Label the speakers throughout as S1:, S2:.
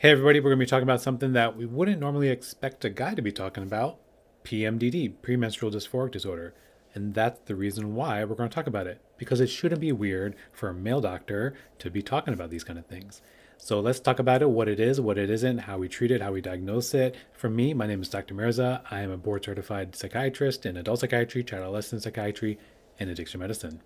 S1: Hey, everybody, we're going to be talking about something that we wouldn't normally expect a guy to be talking about PMDD, premenstrual dysphoric disorder. And that's the reason why we're going to talk about it, because it shouldn't be weird for a male doctor to be talking about these kind of things. So let's talk about it what it is, what it isn't, how we treat it, how we diagnose it. For me, my name is Dr. Mirza. I am a board certified psychiatrist in adult psychiatry, child adolescent psychiatry, and addiction medicine.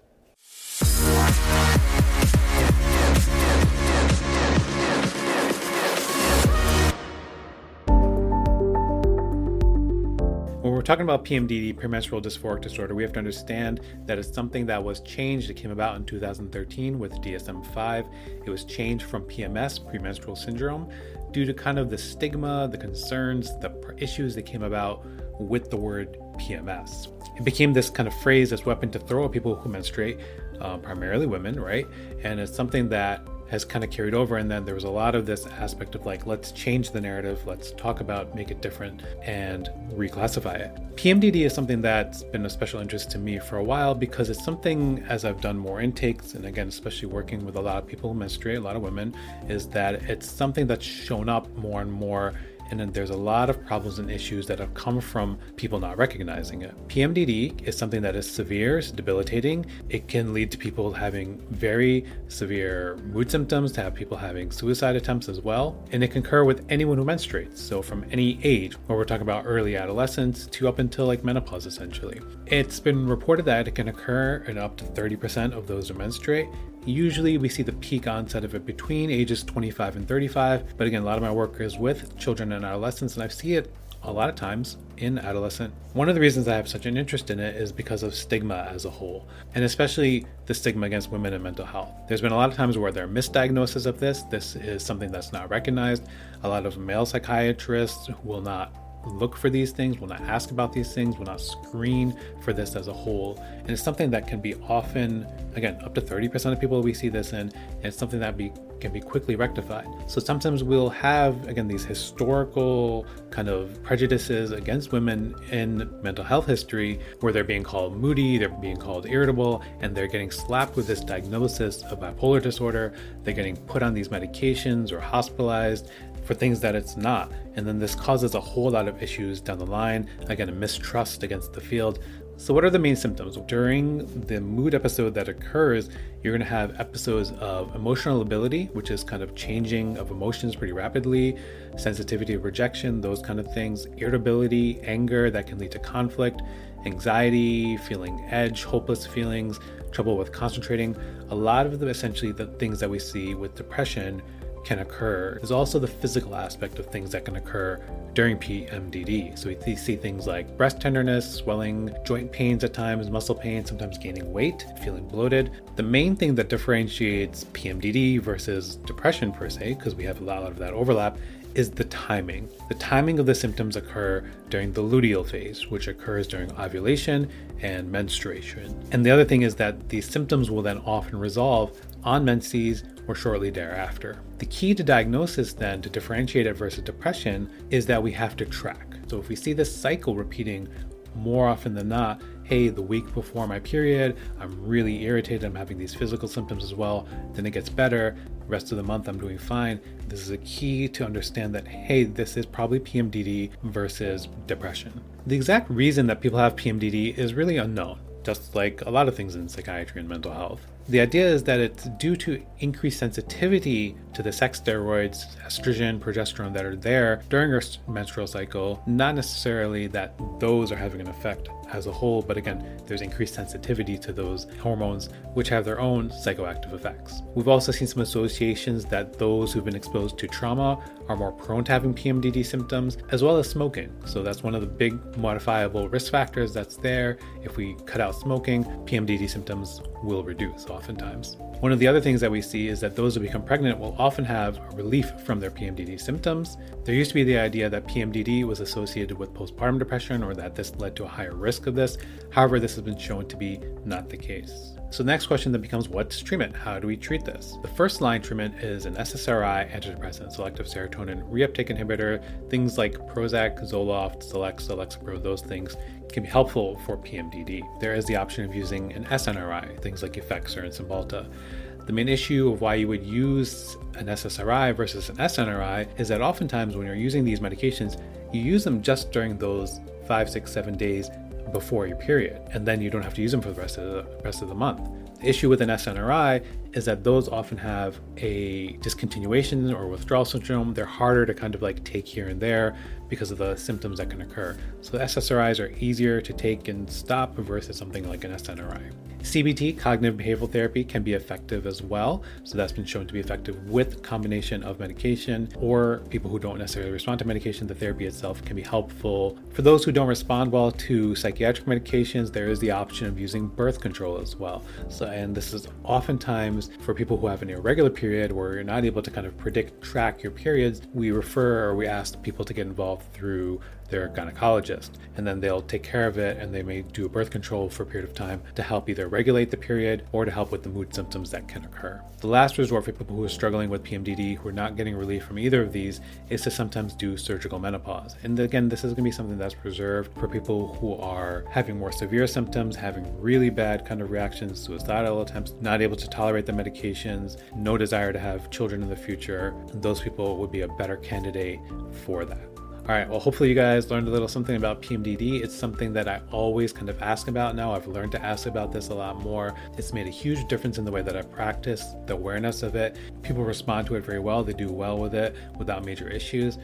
S1: Talking about PMDD, premenstrual dysphoric disorder, we have to understand that it's something that was changed. It came about in 2013 with DSM 5. It was changed from PMS, premenstrual syndrome, due to kind of the stigma, the concerns, the issues that came about with the word PMS. It became this kind of phrase, this weapon to throw at people who menstruate, uh, primarily women, right? And it's something that has kind of carried over. And then there was a lot of this aspect of like, let's change the narrative, let's talk about, make it different, and reclassify it. PMDD is something that's been a special interest to me for a while because it's something, as I've done more intakes, and again, especially working with a lot of people who menstruate, a lot of women, is that it's something that's shown up more and more and then there's a lot of problems and issues that have come from people not recognizing it. PMDD is something that is severe, it's debilitating. It can lead to people having very severe mood symptoms, to have people having suicide attempts as well. And it can occur with anyone who menstruates. So from any age, where we're talking about early adolescence to up until like menopause essentially. It's been reported that it can occur in up to 30% of those who menstruate Usually, we see the peak onset of it between ages 25 and 35, but again, a lot of my work is with children and adolescents, and I see it a lot of times in adolescent. One of the reasons I have such an interest in it is because of stigma as a whole, and especially the stigma against women in mental health. There's been a lot of times where there are misdiagnoses of this. This is something that's not recognized. A lot of male psychiatrists will not look for these things, will not ask about these things, will not screen for this as a whole. And it's something that can be often, again, up to 30% of people we see this in, and it's something that be, can be quickly rectified. So sometimes we'll have, again, these historical kind of prejudices against women in mental health history where they're being called moody, they're being called irritable, and they're getting slapped with this diagnosis of bipolar disorder. They're getting put on these medications or hospitalized for things that it's not. And then this causes a whole lot of issues down the line. Again, a mistrust against the field. So, what are the main symptoms? During the mood episode that occurs, you're going to have episodes of emotional lability, which is kind of changing of emotions pretty rapidly, sensitivity of rejection, those kind of things, irritability, anger that can lead to conflict, anxiety, feeling edge, hopeless feelings, trouble with concentrating. A lot of them, essentially, the things that we see with depression can occur. There's also the physical aspect of things that can occur during PMDD. So we see things like breast tenderness, swelling, joint pains at times, muscle pain, sometimes gaining weight, feeling bloated. The main thing that differentiates PMDD versus depression per se, because we have a lot of that overlap, is the timing. The timing of the symptoms occur during the luteal phase, which occurs during ovulation and menstruation. And the other thing is that these symptoms will then often resolve on menses or shortly thereafter. The key to diagnosis, then, to differentiate it versus depression, is that we have to track. So if we see this cycle repeating more often than not, hey, the week before my period, I'm really irritated, I'm having these physical symptoms as well, then it gets better, rest of the month I'm doing fine. This is a key to understand that, hey, this is probably PMDD versus depression. The exact reason that people have PMDD is really unknown, just like a lot of things in psychiatry and mental health. The idea is that it's due to increased sensitivity to the sex steroids, estrogen, progesterone that are there during our menstrual cycle, not necessarily that those are having an effect as a whole, but again, there's increased sensitivity to those hormones, which have their own psychoactive effects. We've also seen some associations that those who've been exposed to trauma are more prone to having PMDD symptoms, as well as smoking. So that's one of the big modifiable risk factors that's there. If we cut out smoking, PMDD symptoms will reduce oftentimes. One of the other things that we see is that those who become pregnant will often have relief from their PMDD symptoms. There used to be the idea that PMDD was associated with postpartum depression or that this led to a higher risk of this. However, this has been shown to be not the case. So the next question then becomes what's treatment? How do we treat this? The first line treatment is an SSRI antidepressant, selective serotonin reuptake inhibitor. Things like Prozac, Zoloft, Celexa, Lexapro, those things can be helpful for PMDD. There is the option of using an SNRI, things like Effexor and Cymbalta. The main issue of why you would use an SSRI versus an SNRI is that oftentimes when you're using these medications, you use them just during those five, six, seven days before your period, and then you don't have to use them for the rest of the rest of the month. The issue with an SNRI is that those often have a discontinuation or withdrawal syndrome. They're harder to kind of like take here and there because of the symptoms that can occur. So SSRIs are easier to take and stop versus something like an SNRI. CBT, cognitive behavioral therapy, can be effective as well. So that's been shown to be effective with combination of medication or people who don't necessarily respond to medication. The therapy itself can be helpful. For those who don't respond well to psychiatric medications, there is the option of using birth control as well. So, and this is oftentimes for people who have an irregular period where you're not able to kind of predict, track your periods. We refer or we ask people to get involved through their gynecologist, and then they'll take care of it and they may do a birth control for a period of time to help either regulate the period or to help with the mood symptoms that can occur. The last resort for people who are struggling with PMDD who are not getting relief from either of these is to sometimes do surgical menopause. And again, this is going to be something that's reserved for people who are having more severe symptoms, having really bad kind of reactions, suicidal attempts, not able to tolerate the medications, no desire to have children in the future. Those people would be a better candidate for that. All right, well, hopefully you guys learned a little something about PMDD. It's something that I always kind of ask about now. I've learned to ask about this a lot more. It's made a huge difference in the way that I practice, the awareness of it. People respond to it very well, they do well with it without major issues,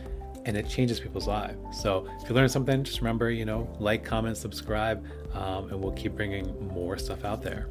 S1: and it changes people's lives. So if you learned something, just remember, you know, like, comment, subscribe, um, and we'll keep bringing more stuff out there.